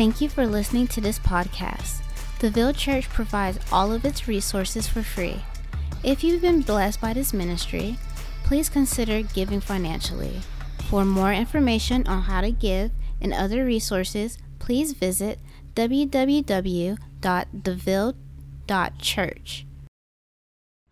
Thank you for listening to this podcast. The Ville Church provides all of its resources for free. If you've been blessed by this ministry, please consider giving financially. For more information on how to give and other resources, please visit www.theville.church.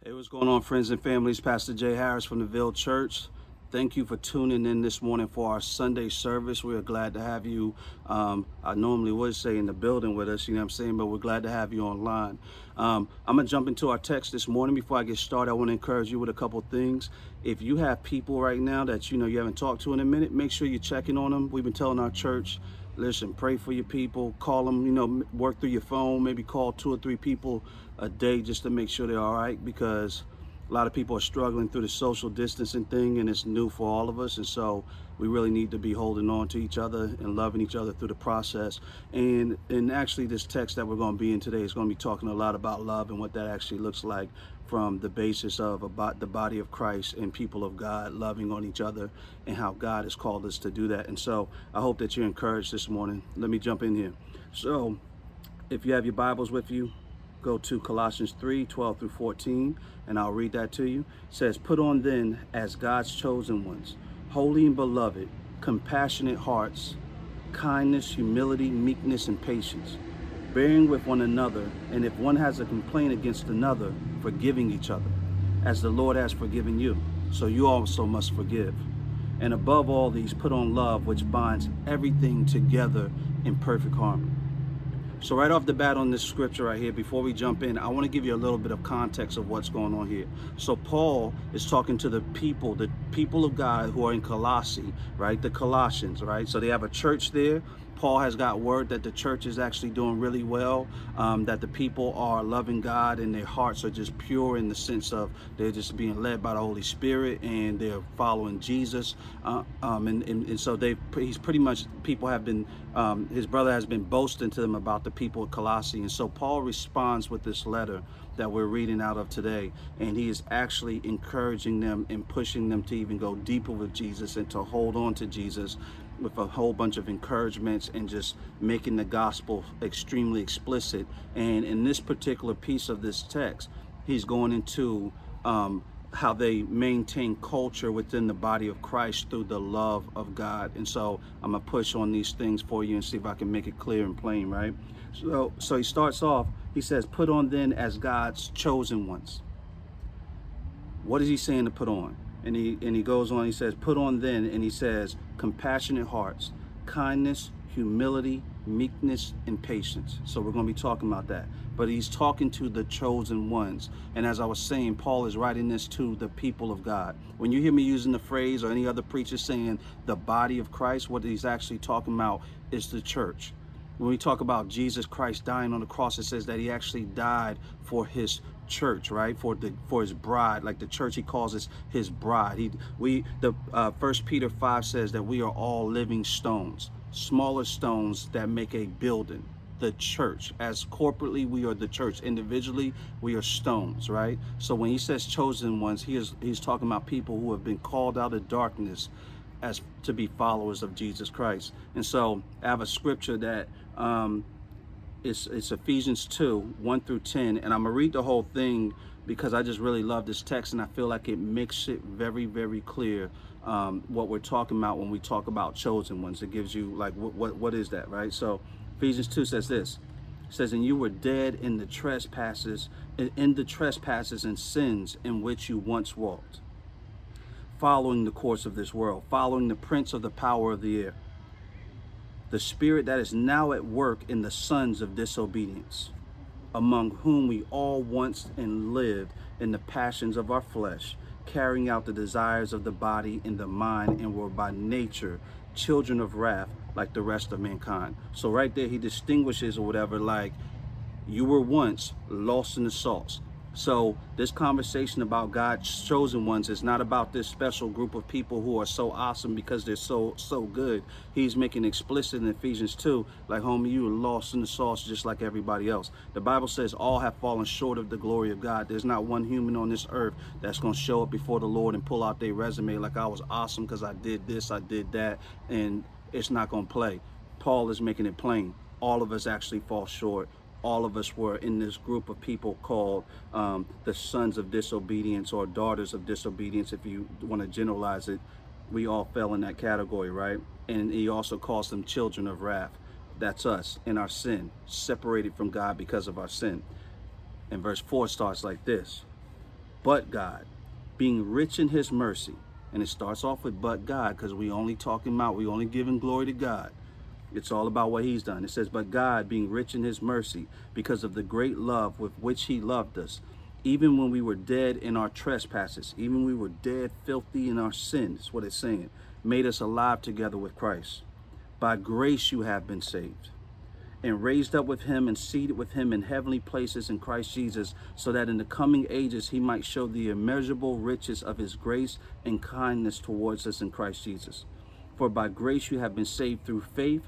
Hey, what's going on, friends and families? Pastor Jay Harris from the Ville Church. Thank you for tuning in this morning for our Sunday service. We are glad to have you. Um, I normally would say in the building with us, you know what I'm saying, but we're glad to have you online. Um, I'm going to jump into our text this morning. Before I get started, I want to encourage you with a couple things. If you have people right now that you know you haven't talked to in a minute, make sure you're checking on them. We've been telling our church, listen, pray for your people, call them, you know, work through your phone, maybe call two or three people a day just to make sure they're all right because a lot of people are struggling through the social distancing thing and it's new for all of us and so we really need to be holding on to each other and loving each other through the process. And and actually this text that we're going to be in today is going to be talking a lot about love and what that actually looks like from the basis of about the body of Christ and people of God loving on each other and how God has called us to do that. And so I hope that you're encouraged this morning. Let me jump in here. So if you have your Bibles with you go to Colossians 3 12 through 14, and I'll read that to you. It says, Put on then as God's chosen ones, holy and beloved, compassionate hearts, kindness, humility, meekness, and patience, bearing with one another, and if one has a complaint against another, forgiving each other, as the Lord has forgiven you. So you also must forgive. And above all these, put on love, which binds everything together in perfect harmony. So right off the bat on this scripture right here, before we jump in, I want to give you a little bit of context of what's going on here. So Paul is talking to the people, the people of God who are in Colossae, right? The Colossians, right? So they have a church there. Paul has got word that the church is actually doing really well, um, that the people are loving God and their hearts are just pure in the sense of they're just being led by the Holy Spirit and they're following Jesus. Uh, um, and, and, and, so they he's pretty much, people have been, um, his brother has been boasting to them about the people of Colossae. And so Paul responds with this letter that we're reading out of today. And he is actually encouraging them and pushing them to even go deeper with Jesus and to hold on to Jesus with a whole bunch of encouragements and just making the gospel extremely explicit. And in this particular piece of this text, he's going into um, how they maintain culture within the body of Christ through the love of God. And so I'm gonna push on these things for you and see if I can make it clear and plain, right? So, so he starts off, he says, put on then as God's chosen ones. What is he saying to put on? And he and he goes on he says put on then and he says compassionate hearts kindness humility meekness and patience. So we're going to be talking about that. But he's talking to the chosen ones. And as i was saying paul is writing this to the people of god. When you hear me using the phrase or any other preacher saying the body of christ what he's actually talking about is the church. When we talk about jesus christ dying on the cross it says that he actually died for his church right? For the for his bride like the church he calls us his bride. He we the uh, first peter 5 says that we are all living stones smaller stones that make a building the church. As corporately we are the church individually we are stones right? So when he says chosen ones he is he's talking about people who have been called out of darkness as to be followers of jesus christ. And so i have a scripture that um it's, it's Ephesians 2, 1 through 10. And I'm going to read the whole thing because I just really love this text and I feel like it makes it very, very clear um, what we're talking about when we talk about chosen ones. It gives you like, what, what, what is that, right? So Ephesians 2 says this. Says, and you were dead in the trespasses, in the trespasses and sins in which you once walked, following the course of this world, following the prince of the power of the air the spirit that is now at work in the sons of disobedience, among whom we all once and lived in the passions of our flesh, carrying out the desires of the body and the mind, and were by nature children of wrath like the rest of mankind. So right there, he distinguishes or whatever, like you were once lost in the sauce. So this conversation about God's chosen ones is not about this special group of people who are so awesome because they're so so good. He's making explicit in Ephesians 2, like homie, you are lost in the sauce just like everybody else. The Bible says all have fallen short of the glory of God. There's not one human on this earth that's gonna show up before the Lord and pull out their resume like I was awesome because I did this, I did that, and it's not gonna play. Paul is making it plain all of us actually fall short. All of us were in this group of people called um, the sons of disobedience or daughters of disobedience, if you want to generalize it. We all fell in that category, right? And he also calls them children of wrath. That's us in our sin, separated from God because of our sin. And verse 4 starts like this But God, being rich in his mercy, and it starts off with but God because we only talking about, we only giving glory to God. It's all about what he's done. It says, But God, being rich in his mercy, because of the great love with which he loved us, even when we were dead in our trespasses, even when we were dead, filthy in our sins, what it's saying, made us alive together with Christ. By grace you have been saved, and raised up with him and seated with him in heavenly places in Christ Jesus, so that in the coming ages he might show the immeasurable riches of his grace and kindness towards us in Christ Jesus. For by grace you have been saved through faith,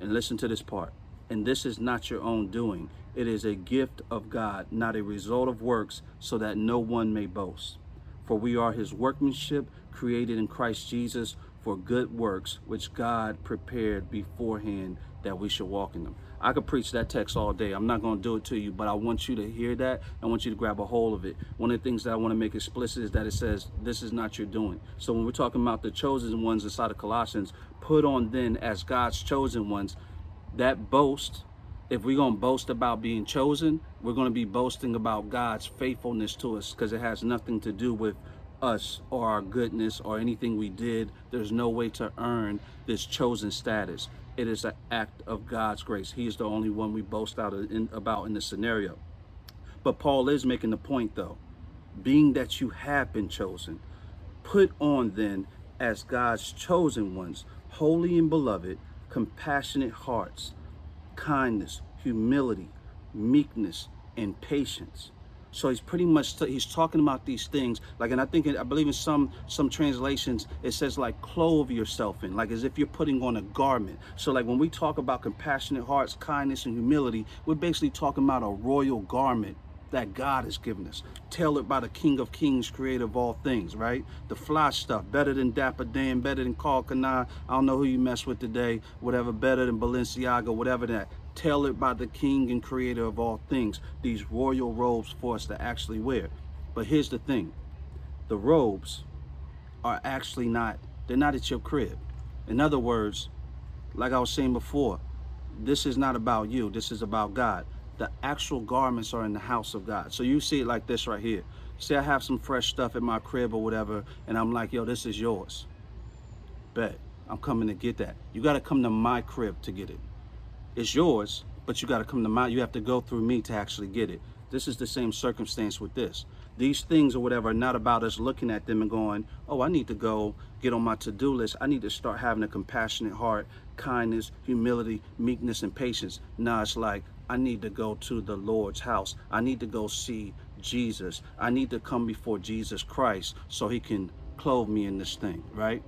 and listen to this part. And this is not your own doing. It is a gift of God, not a result of works, so that no one may boast. For we are his workmanship, created in Christ Jesus for good works, which God prepared beforehand that we should walk in them. I could preach that text all day. I'm not going to do it to you, but I want you to hear that. I want you to grab a hold of it. One of the things that I want to make explicit is that it says, This is not your doing. So when we're talking about the chosen ones inside of Colossians, put on then as God's chosen ones, that boast. If we're going to boast about being chosen, we're going to be boasting about God's faithfulness to us because it has nothing to do with us or our goodness or anything we did. There's no way to earn this chosen status. It is an act of God's grace. He is the only one we boast out in, about in this scenario. But Paul is making the point, though, being that you have been chosen, put on then as God's chosen ones, holy and beloved, compassionate hearts, kindness, humility, meekness, and patience. So he's pretty much he's talking about these things like, and I think I believe in some some translations it says like clothe yourself in, like as if you're putting on a garment. So like when we talk about compassionate hearts, kindness, and humility, we're basically talking about a royal garment that God has given us, tailored by the King of Kings, creator of all things, right? The fly stuff, better than Dapper Dan, better than Karl Kani, I don't know who you mess with today, whatever, better than Balenciaga, whatever that. Tailored by the King and creator of all things, these royal robes for us to actually wear. But here's the thing the robes are actually not, they're not at your crib. In other words, like I was saying before, this is not about you, this is about God the actual garments are in the house of God. So you see it like this right here. See, I have some fresh stuff in my crib or whatever, and I'm like, yo, this is yours. Bet. I'm coming to get that. You got to come to my crib to get it. It's yours, but you got to come to my, you have to go through me to actually get it. This is the same circumstance with this. These things or whatever are not about us looking at them and going, oh, I need to go get on my to do list. I need to start having a compassionate heart, kindness, humility, meekness, and patience. Now it's like, I need to go to the Lord's house. I need to go see Jesus. I need to come before Jesus Christ so he can clothe me in this thing, right?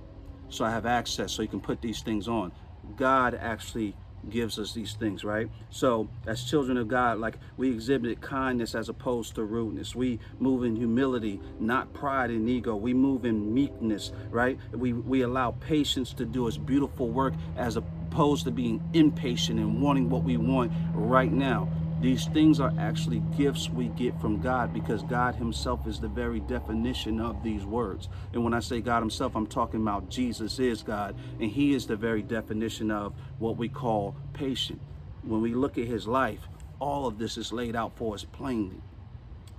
So I have access so he can put these things on. God actually gives us these things, right? So, as children of God, like we exhibit kindness as opposed to rudeness. We move in humility, not pride and ego. We move in meekness, right? We we allow patience to do its beautiful work as opposed to being impatient and wanting what we want right now. These things are actually gifts we get from God because God Himself is the very definition of these words. And when I say God Himself, I'm talking about Jesus is God, and He is the very definition of what we call patient. When we look at His life, all of this is laid out for us plainly.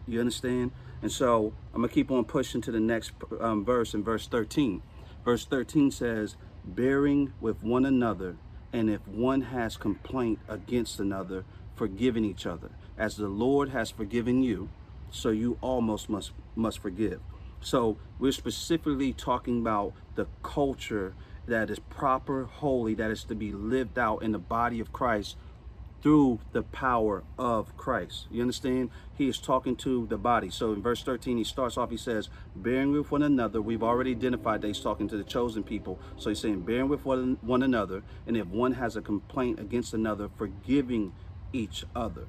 You understand? And so I'm going to keep on pushing to the next um, verse in verse 13. Verse 13 says, Bearing with one another, and if one has complaint against another, forgiving each other. As the Lord has forgiven you, so you almost must must forgive. So we're specifically talking about the culture that is proper, holy, that is to be lived out in the body of Christ through the power of Christ. You understand? He is talking to the body. So in verse 13, he starts off, he says, bearing with one another. We've already identified that he's talking to the chosen people. So he's saying, bearing with one, one another. And if one has a complaint against another, forgiving each other.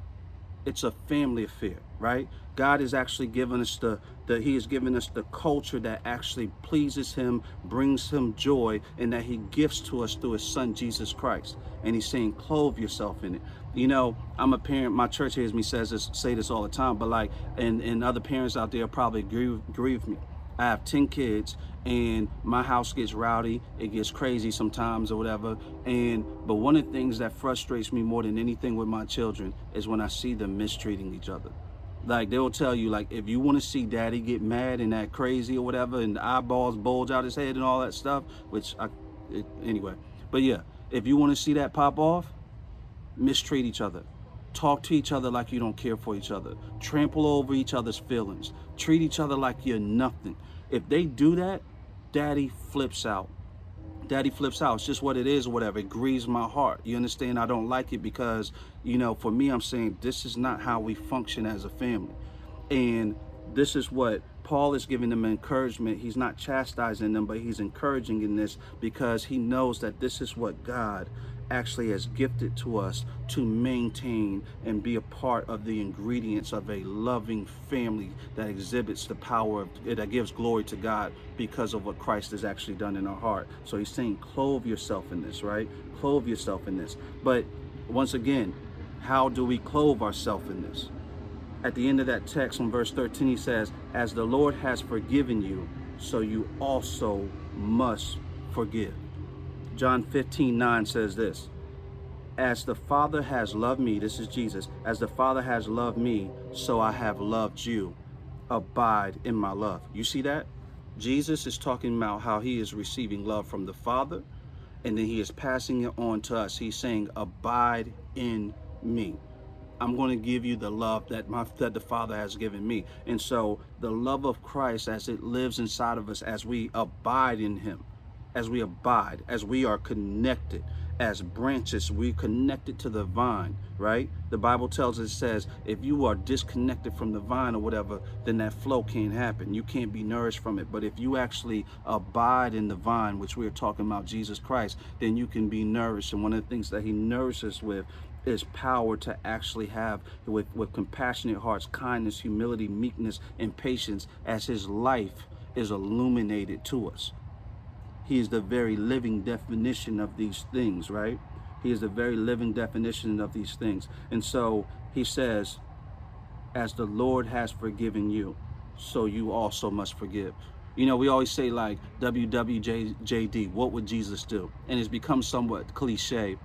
it's a family affair, right? God is actually giving us the, the He has given us the culture that actually pleases Him, brings Him joy, and that He gifts to us through His Son Jesus Christ. And He's saying, clothe yourself in it. You know, I'm a parent. My church hears me says this, say this all the time, but like, and and other parents out there probably agree, agree with me. I have 10 kids and my house gets rowdy. It gets crazy sometimes or whatever. And, but one of the things that frustrates me more than anything with my children is when I see them mistreating each other. Like they'll tell you, like, if you want to see daddy get mad and act crazy or whatever, and the eyeballs bulge out his head and all that stuff, which I, it, anyway. But yeah, if you want to see that pop off, mistreat each other. Talk to each other like you don't care for each other. Trample over each other's feelings. Treat each other like you're nothing. If they do that, daddy flips out. Daddy flips out. It's just what it is whatever. It grieves my heart. You understand? I don't like it because, you know, for me, I'm saying this is not how we function as a family. And this is what Paul is giving them encouragement. He's not chastising them, but he's encouraging in this because he knows that this is what God actually has gifted to us to maintain and be a part of the ingredients of a loving family that exhibits the power of eh, that gives glory to God because of what Christ has actually done in our heart. So he's saying, clothe yourself in this, right? Clothe yourself in this. But once again, how do we clothe ourselves in this? At the end of that text on verse 13, he says, As the Lord has forgiven you, so you also must forgive. John 15, 9 says this As the Father has loved me, this is Jesus, as the Father has loved me, so I have loved you. Abide in my love. You see that? Jesus is talking about how he is receiving love from the Father, and then he is passing it on to us. He's saying, Abide in me. I'm going to give you the love that my that the Father has given me. And so the love of Christ as it lives inside of us as we abide in him as we abide, as we are connected, as branches, we're connected to the vine, right? The Bible tells us, it says, if you are disconnected from the vine or whatever, then that flow can't happen. You can't be nourished from it. But if you actually abide in the vine, which we're talking about Jesus Christ, then you can be nourished. And one of the things that he nourishes with is power to actually have with, with compassionate hearts, kindness, humility, meekness, and patience as his life is illuminated to us. He is the very living definition of these things, right? He is the very living definition of these things. And so he says, as the Lord has forgiven you, so you also must forgive. You know, we always say like WWJD, what would Jesus do? And it's become somewhat cliche,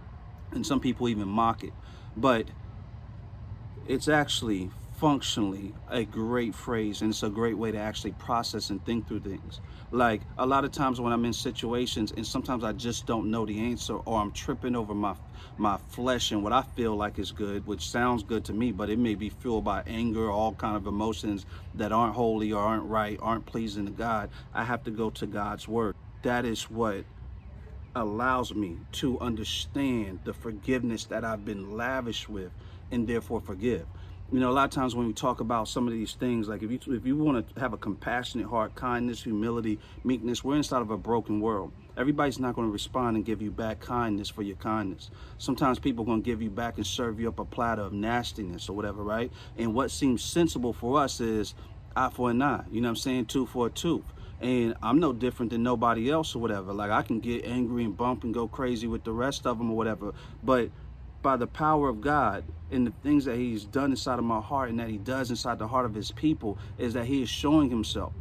and some people even mock it. But it's actually functionally a great phrase and it's a great way to actually process and think through things. Like a lot of times when i'm in situations and sometimes i just don't know the answer or i'm tripping over my my flesh and what i feel like is good which sounds good to me but it may be fueled by anger all kind of emotions that aren't holy or aren't right aren't pleasing to god. I have to go to god's word. That is what allows me to understand the forgiveness that i've been lavished with and therefore forgive you know, a lot of times when we talk about some of these things, like if you if you want to have a compassionate heart, kindness, humility, meekness, we're inside of a broken world. Everybody's not going to respond and give you back kindness for your kindness. Sometimes people are going to give you back and serve you up a platter of nastiness or whatever, right? And what seems sensible for us is eye for an eye. You know what I'm saying? Tooth for a tooth. And I'm no different than nobody else or whatever. Like I can get angry and bump and go crazy with the rest of them or whatever. But by the power of God and the things that he's done inside of my heart and that he does inside the heart of his people is that he is showing himself.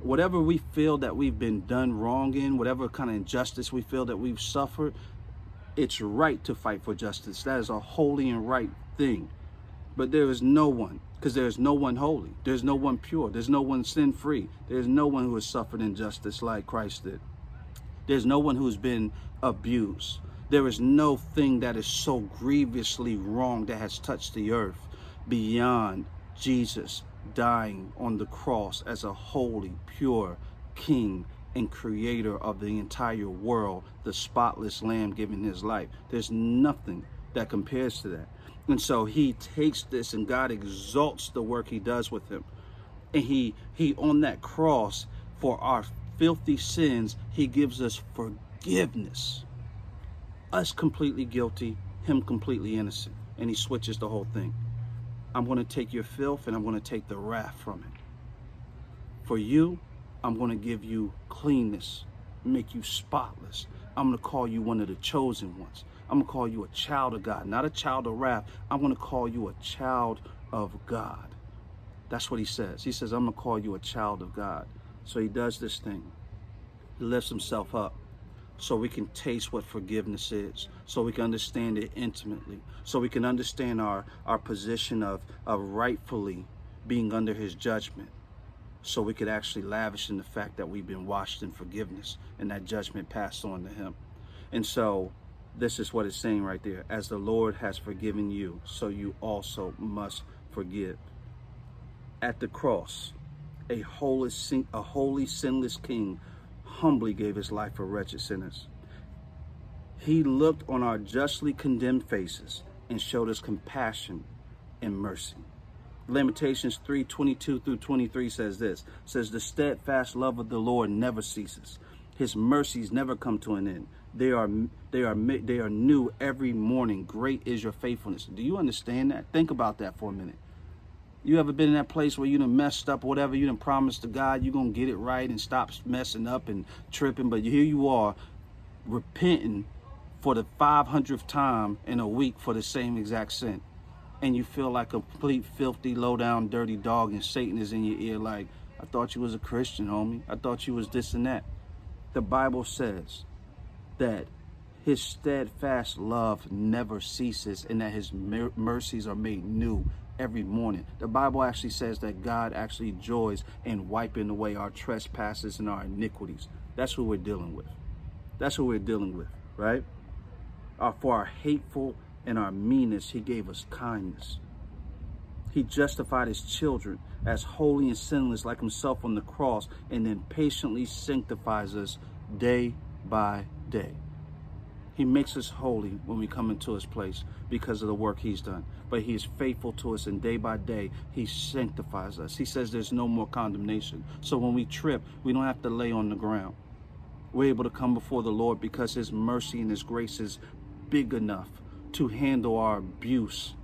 Whatever we feel that we've been done wrong in, whatever kind of injustice we feel that we've suffered, it's right to fight for justice. That is a holy and right thing. But there is no one, because there is no one holy. There's no one pure. There's no one sin free. There's no one who has suffered injustice like Christ did. There's no one who's been abused. There is no thing that is so grievously wrong that has touched the earth beyond Jesus dying on the cross as a holy, pure King and creator of the entire world, the spotless lamb giving his life. There's nothing that compares to that. And so he takes this and God exalts the work he does with him. And he he on that cross for our filthy sins, he gives us forgiveness us completely guilty, him completely innocent. And he switches the whole thing. I'm going to take your filth and I'm going to take the wrath from it. For you, I'm going to give you cleanness, make you spotless. I'm going to call you one of the chosen ones. I'm going to call you a child of God, not a child of wrath. I'm going to call you a child of God. That's what he says. He says, I'm going to call you a child of God. So he does this thing. He lifts himself up so we can taste what forgiveness is, so we can understand it intimately, so we can understand our, our position of, of rightfully being under his judgment, so we could actually lavish in the fact that we've been washed in forgiveness and that judgment passed on to him. And so this is what it's saying right there. As the Lord has forgiven you, so you also must forgive. At the cross, a holy, a holy sinless king humbly gave his life for wretched sinners. He looked on our justly condemned faces and showed us compassion and mercy. Lamentations 3 22 through 23 says this says, The steadfast love of the Lord never ceases. His mercies never come to an end. They are they are they are new every morning. Great is your faithfulness. Do you understand that? Think about that for a minute. You ever been in that place where you done messed up whatever you done promised to God, you're going to get it right and stop messing up and tripping. But here you are repenting for the 500th time in a week for the same exact sin. And you feel like a complete filthy, low down, dirty dog and Satan is in your ear like, I thought you was a Christian, homie. I thought you was this and that. The Bible says that his steadfast love never ceases and that his mercies are made new every morning. The Bible actually says that God actually joys in wiping away our trespasses and our iniquities. That's who we're dealing with. That's who we're dealing with, right? Uh, for our hateful and our meanness, he gave us kindness. He justified his children as holy and sinless like himself on the cross and then patiently sanctifies us day by day. He makes us holy when we come into his place because of the work he's done. But he is faithful to us, and day by day, he sanctifies us. He says there's no more condemnation. So when we trip, we don't have to lay on the ground. We're able to come before the Lord because his mercy and his grace is big enough to handle our abuse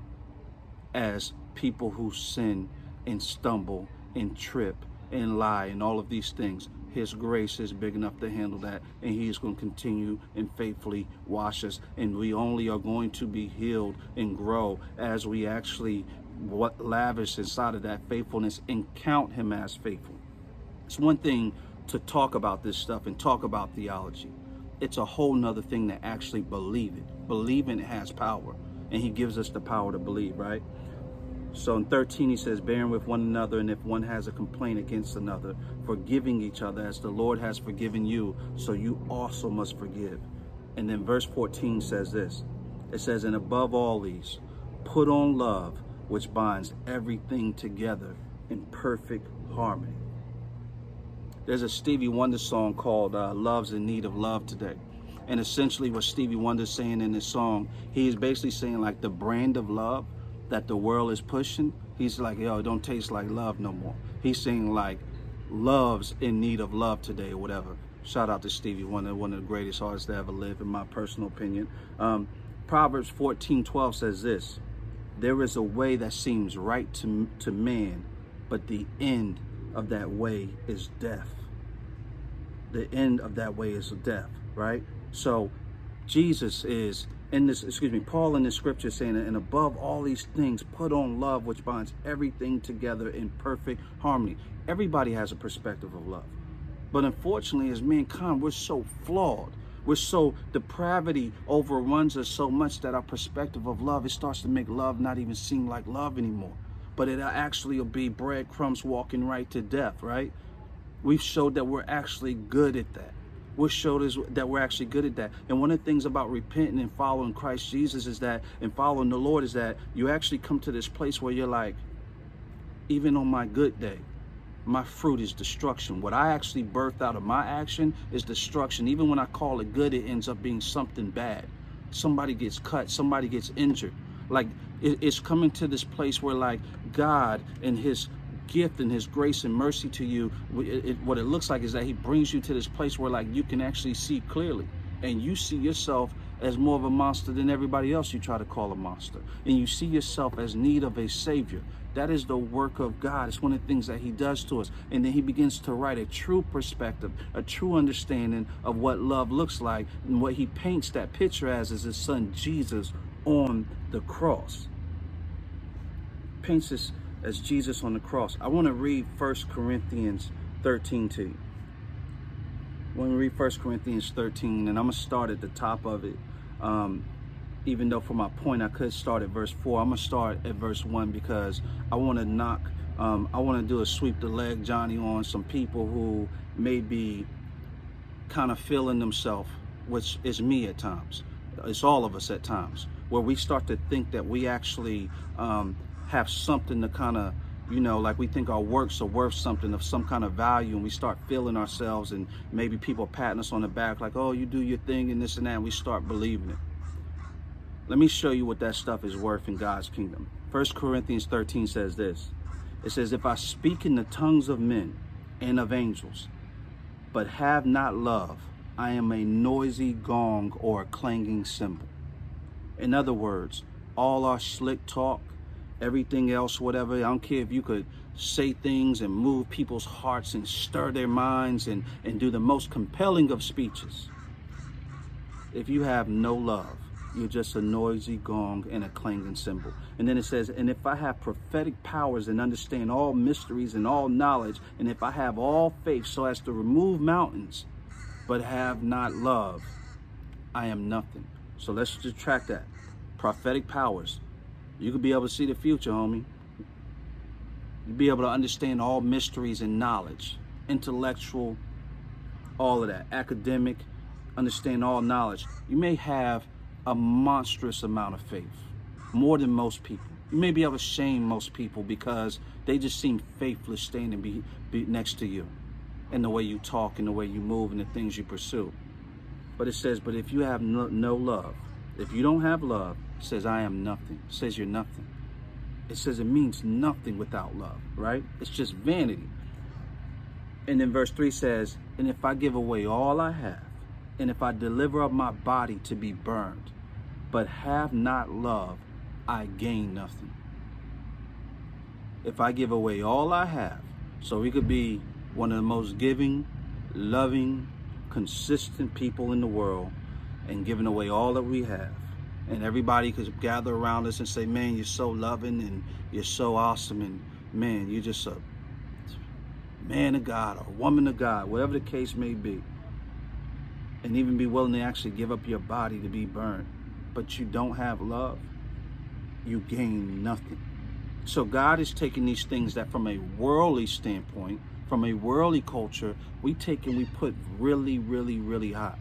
as people who sin and stumble and trip and lie and all of these things. His grace is big enough to handle that, and He is going to continue and faithfully wash us. And we only are going to be healed and grow as we actually what lavish inside of that faithfulness and count Him as faithful. It's one thing to talk about this stuff and talk about theology. It's a whole nother thing to actually believe it. Believing it has power, and He gives us the power to believe, right? So in 13, he says, bearing with one another, and if one has a complaint against another, forgiving each other as the Lord has forgiven you, so you also must forgive. And then verse 14 says this it says, and above all these, put on love, which binds everything together in perfect harmony. There's a Stevie Wonder song called uh, Love's in Need of Love Today. And essentially, what Stevie Wonder's saying in this song, he is basically saying, like, the brand of love that the world is pushing, he's like, yo, it don't taste like love no more. He's saying like, love's in need of love today or whatever. Shout out to Stevie Wonder, one of the greatest artists to ever live, in my personal opinion. Um, Proverbs 14, 12 says this, there is a way that seems right to, to man, but the end of that way is death. The end of that way is death, right? So Jesus is in this, excuse me, Paul in the scripture saying, and above all these things, put on love, which binds everything together in perfect harmony. Everybody has a perspective of love. But unfortunately, as mankind, we're so flawed. We're so, depravity overruns us so much that our perspective of love, it starts to make love not even seem like love anymore. But it actually will be breadcrumbs walking right to death, right? We've showed that we're actually good at that what showed us that we're actually good at that. And one of the things about repenting and following Christ Jesus is that, and following the Lord is that you actually come to this place where you're like, even on my good day, my fruit is destruction. What I actually birthed out of my action is destruction. Even when I call it good, it ends up being something bad. Somebody gets cut, somebody gets injured. Like it's coming to this place where like God and his gift and his grace and mercy to you, it, it, what it looks like is that he brings you to this place where like you can actually see clearly and you see yourself as more of a monster than everybody else you try to call a monster. And you see yourself as need of a savior. That is the work of God. It's one of the things that he does to us. And then he begins to write a true perspective, a true understanding of what love looks like. And what he paints that picture as is his son Jesus on the cross. Paints us as Jesus on the cross. I want to read 1 Corinthians 13 to you. When we read 1 Corinthians 13, and I'm going to start at the top of it. Um, even though for my point I could start at verse 4, I'm going to start at verse 1 because I want to knock, um, I want to do a sweep the leg, Johnny, on some people who may be kind of feeling themselves, which is me at times. It's all of us at times, where we start to think that we actually um, have something to kind of you know, like we think our works are worth something of some kind of value, and we start feeling ourselves, and maybe people patting us on the back, like, oh, you do your thing and this and that, and we start believing it. Let me show you what that stuff is worth in God's kingdom. 1 Corinthians 13 says this It says, If I speak in the tongues of men and of angels, but have not love, I am a noisy gong or a clanging cymbal. In other words, all our slick talk, everything else, whatever, I don't care if you could say things and move people's hearts and stir their minds and, and do the most compelling of speeches. If you have no love, you're just a noisy gong and a clanging cymbal. And then it says, and if I have prophetic powers and understand all mysteries and all knowledge, and if I have all faith so as to remove mountains, but have not love, I am nothing. So let's just track that. Prophetic powers. You could be able to see the future, homie. You'd be able to understand all mysteries and knowledge, intellectual, all of that, academic, understand all knowledge. You may have a monstrous amount of faith, more than most people. You may be able to shame most people because they just seem faithless standing be, be next to you and the way you talk and the way you move and the things you pursue. But it says, but if you have no, no love, if you don't have love, says, I am nothing. Says you're nothing. It says it means nothing without love, right? It's just vanity. And then verse 3 says, And if I give away all I have, and if I deliver up my body to be burned, but have not love, I gain nothing. If I give away all I have, so we could be one of the most giving, loving, consistent people in the world and giving away all that we have. And everybody could gather around us and say, man, you're so loving and you're so awesome. And man, you're just a man of God or woman of God, whatever the case may be and even be willing to actually give up your body to be burned, but you don't have love, you gain nothing. So God is taking these things that from a worldly standpoint, from a worldly culture, we take and we put really, really, really high.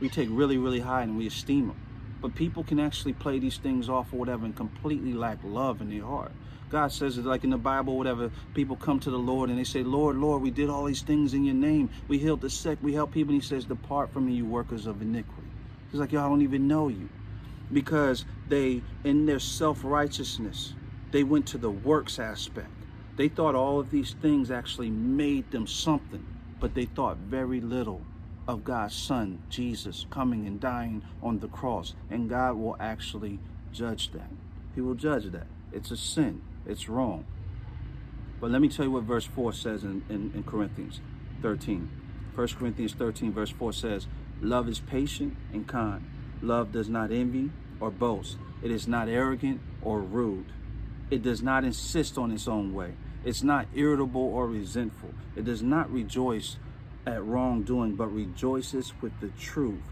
We take really, really high and we esteem them. But people can actually play these things off or whatever and completely lack love in their heart. God says it like in the Bible, whatever, people come to the Lord and they say, Lord, Lord, we did all these things in your name. We healed the sick, we helped people. And he says, Depart from me, you workers of iniquity. He's like, Y'all don't even know you. Because they, in their self-righteousness, they went to the works aspect. They thought all of these things actually made them something, but they thought very little of God's Son, Jesus, coming and dying on the cross. And God will actually judge that. He will judge that. It's a sin. It's wrong. But let me tell you what verse 4 says in, in, in Corinthians 13. 1 Corinthians 13, verse 4 says, Love is patient and kind. Love does not envy or boast. It is not arrogant or rude. It does not insist on its own way. It's not irritable or resentful. It does not rejoice at wrongdoing, but rejoices with the truth.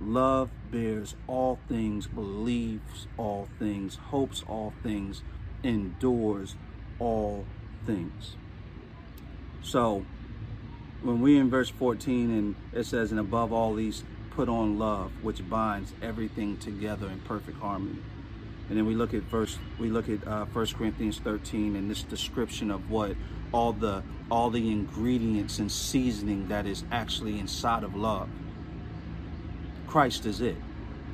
Love bears all things, believes all things, hopes all things, endures all things. So when we in verse 14 and it says, and above all these put on love, which binds everything together in perfect harmony. And then we look at verse, we look at uh, 1 Corinthians 13 and this description of what all the all the ingredients and seasoning that is actually inside of love. Christ is it.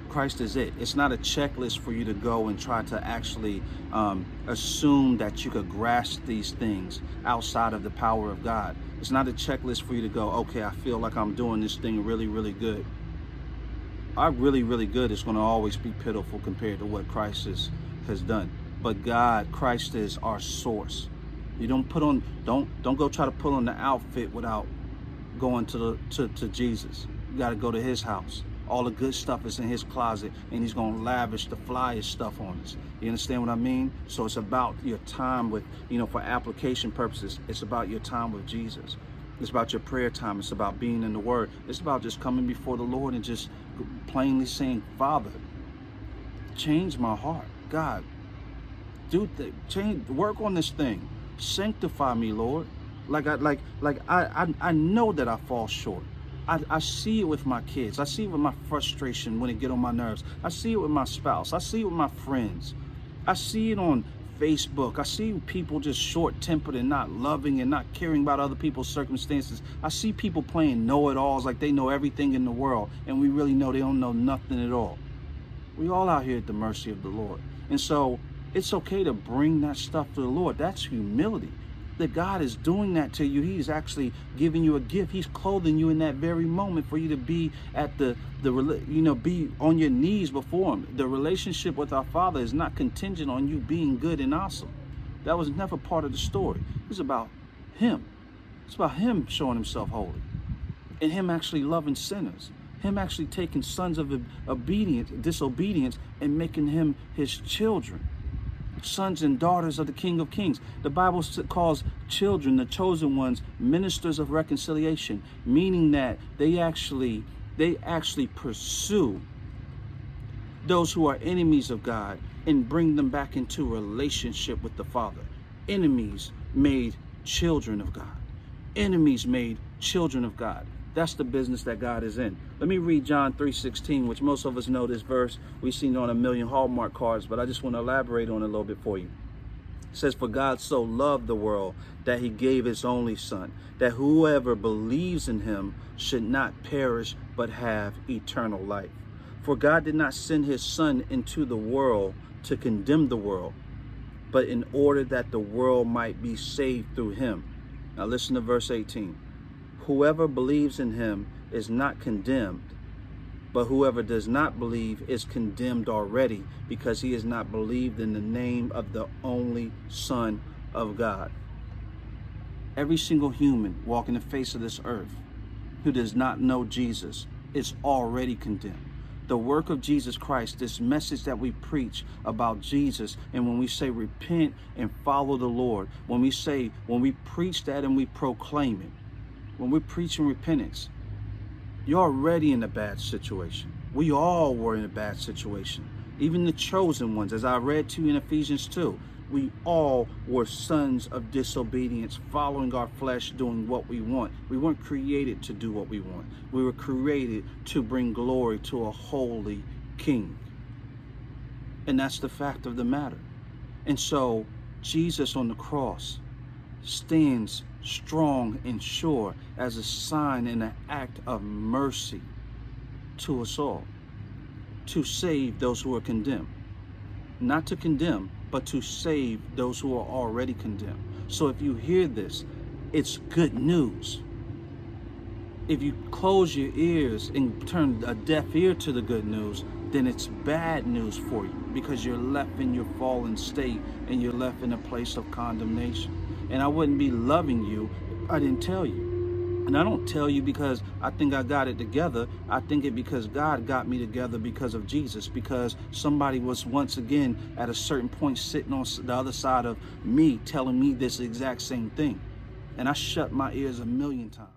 Christ is it. It's not a checklist for you to go and try to actually um, assume that you could grasp these things outside of the power of God. It's not a checklist for you to go, okay, I feel like I'm doing this thing really, really good. our really, really good is going to always be pitiful compared to what Christ is, has done. But God, Christ is our source. You don't put on, don't don't go try to put on the outfit without going to the to, to Jesus. You got to go to His house. All the good stuff is in His closet, and He's to lavish the flyest stuff on us. You understand what I mean? So it's about your time with, you know, for application purposes. It's about your time with Jesus. It's about your prayer time. It's about being in the Word. It's about just coming before the Lord and just plainly saying, Father, change my heart. God, do th- change, work on this thing. Sanctify me, Lord. Like I like like I I, I know that I fall short. I, I see it with my kids. I see it with my frustration when it get on my nerves. I see it with my spouse. I see it with my friends. I see it on Facebook. I see people just short tempered and not loving and not caring about other people's circumstances. I see people playing know it alls like they know everything in the world, and we really know they don't know nothing at all. We all out here at the mercy of the Lord. And so it's okay to bring that stuff to the Lord. That's humility. That God is doing that to you. He's actually giving you a gift. He's clothing you in that very moment for you to be at the the you know be on your knees before him. The relationship with our Father is not contingent on you being good and awesome. That was never part of the story. It's about him. It's about him showing himself holy. And him actually loving sinners him actually taking sons of obedience, disobedience, and making him his children sons and daughters of the King of Kings. The Bible calls children, the chosen ones, ministers of reconciliation, meaning that they actually they actually pursue those who are enemies of God and bring them back into relationship with the Father. Enemies made children of God. Enemies made children of God. That's the business that God is in. Let me read John 3.16, which most of us know this verse. We've seen it on a million Hallmark cards, but I just want to elaborate on it a little bit for you. It says, For God so loved the world that he gave his only son, that whoever believes in him should not perish, but have eternal life. For God did not send his son into the world to condemn the world, but in order that the world might be saved through him. Now listen to verse 18. Whoever believes in him is not condemned, but whoever does not believe is condemned already because he has not believed in the name of the only Son of God. Every single human walking the face of this earth who does not know Jesus is already condemned. The work of Jesus Christ, this message that we preach about Jesus, and when we say repent and follow the Lord, when we say, when we preach that and we proclaim it, when we're preaching repentance, you're already in a bad situation. We all were in a bad situation. Even the chosen ones, as I read to you in Ephesians 2, we all were sons of disobedience, following our flesh, doing what we want. We weren't created to do what we want. We were created to bring glory to a holy king. And that's the fact of the matter. And so, Jesus on the cross stands strong and sure as a sign and an act of mercy to us all, to save those who are condemned. Not to condemn, but to save those who are already condemned. So if you hear this, it's good news. If you close your ears and turn a deaf ear to the good news, then it's bad news for you because you're left in your fallen state and you're left in a place of condemnation and I wouldn't be loving you I didn't tell you. And I don't tell you because I think I got it together. I think it because God got me together because of Jesus, because somebody was once again at a certain point sitting on the other side of me telling me this exact same thing. And I shut my ears a million times.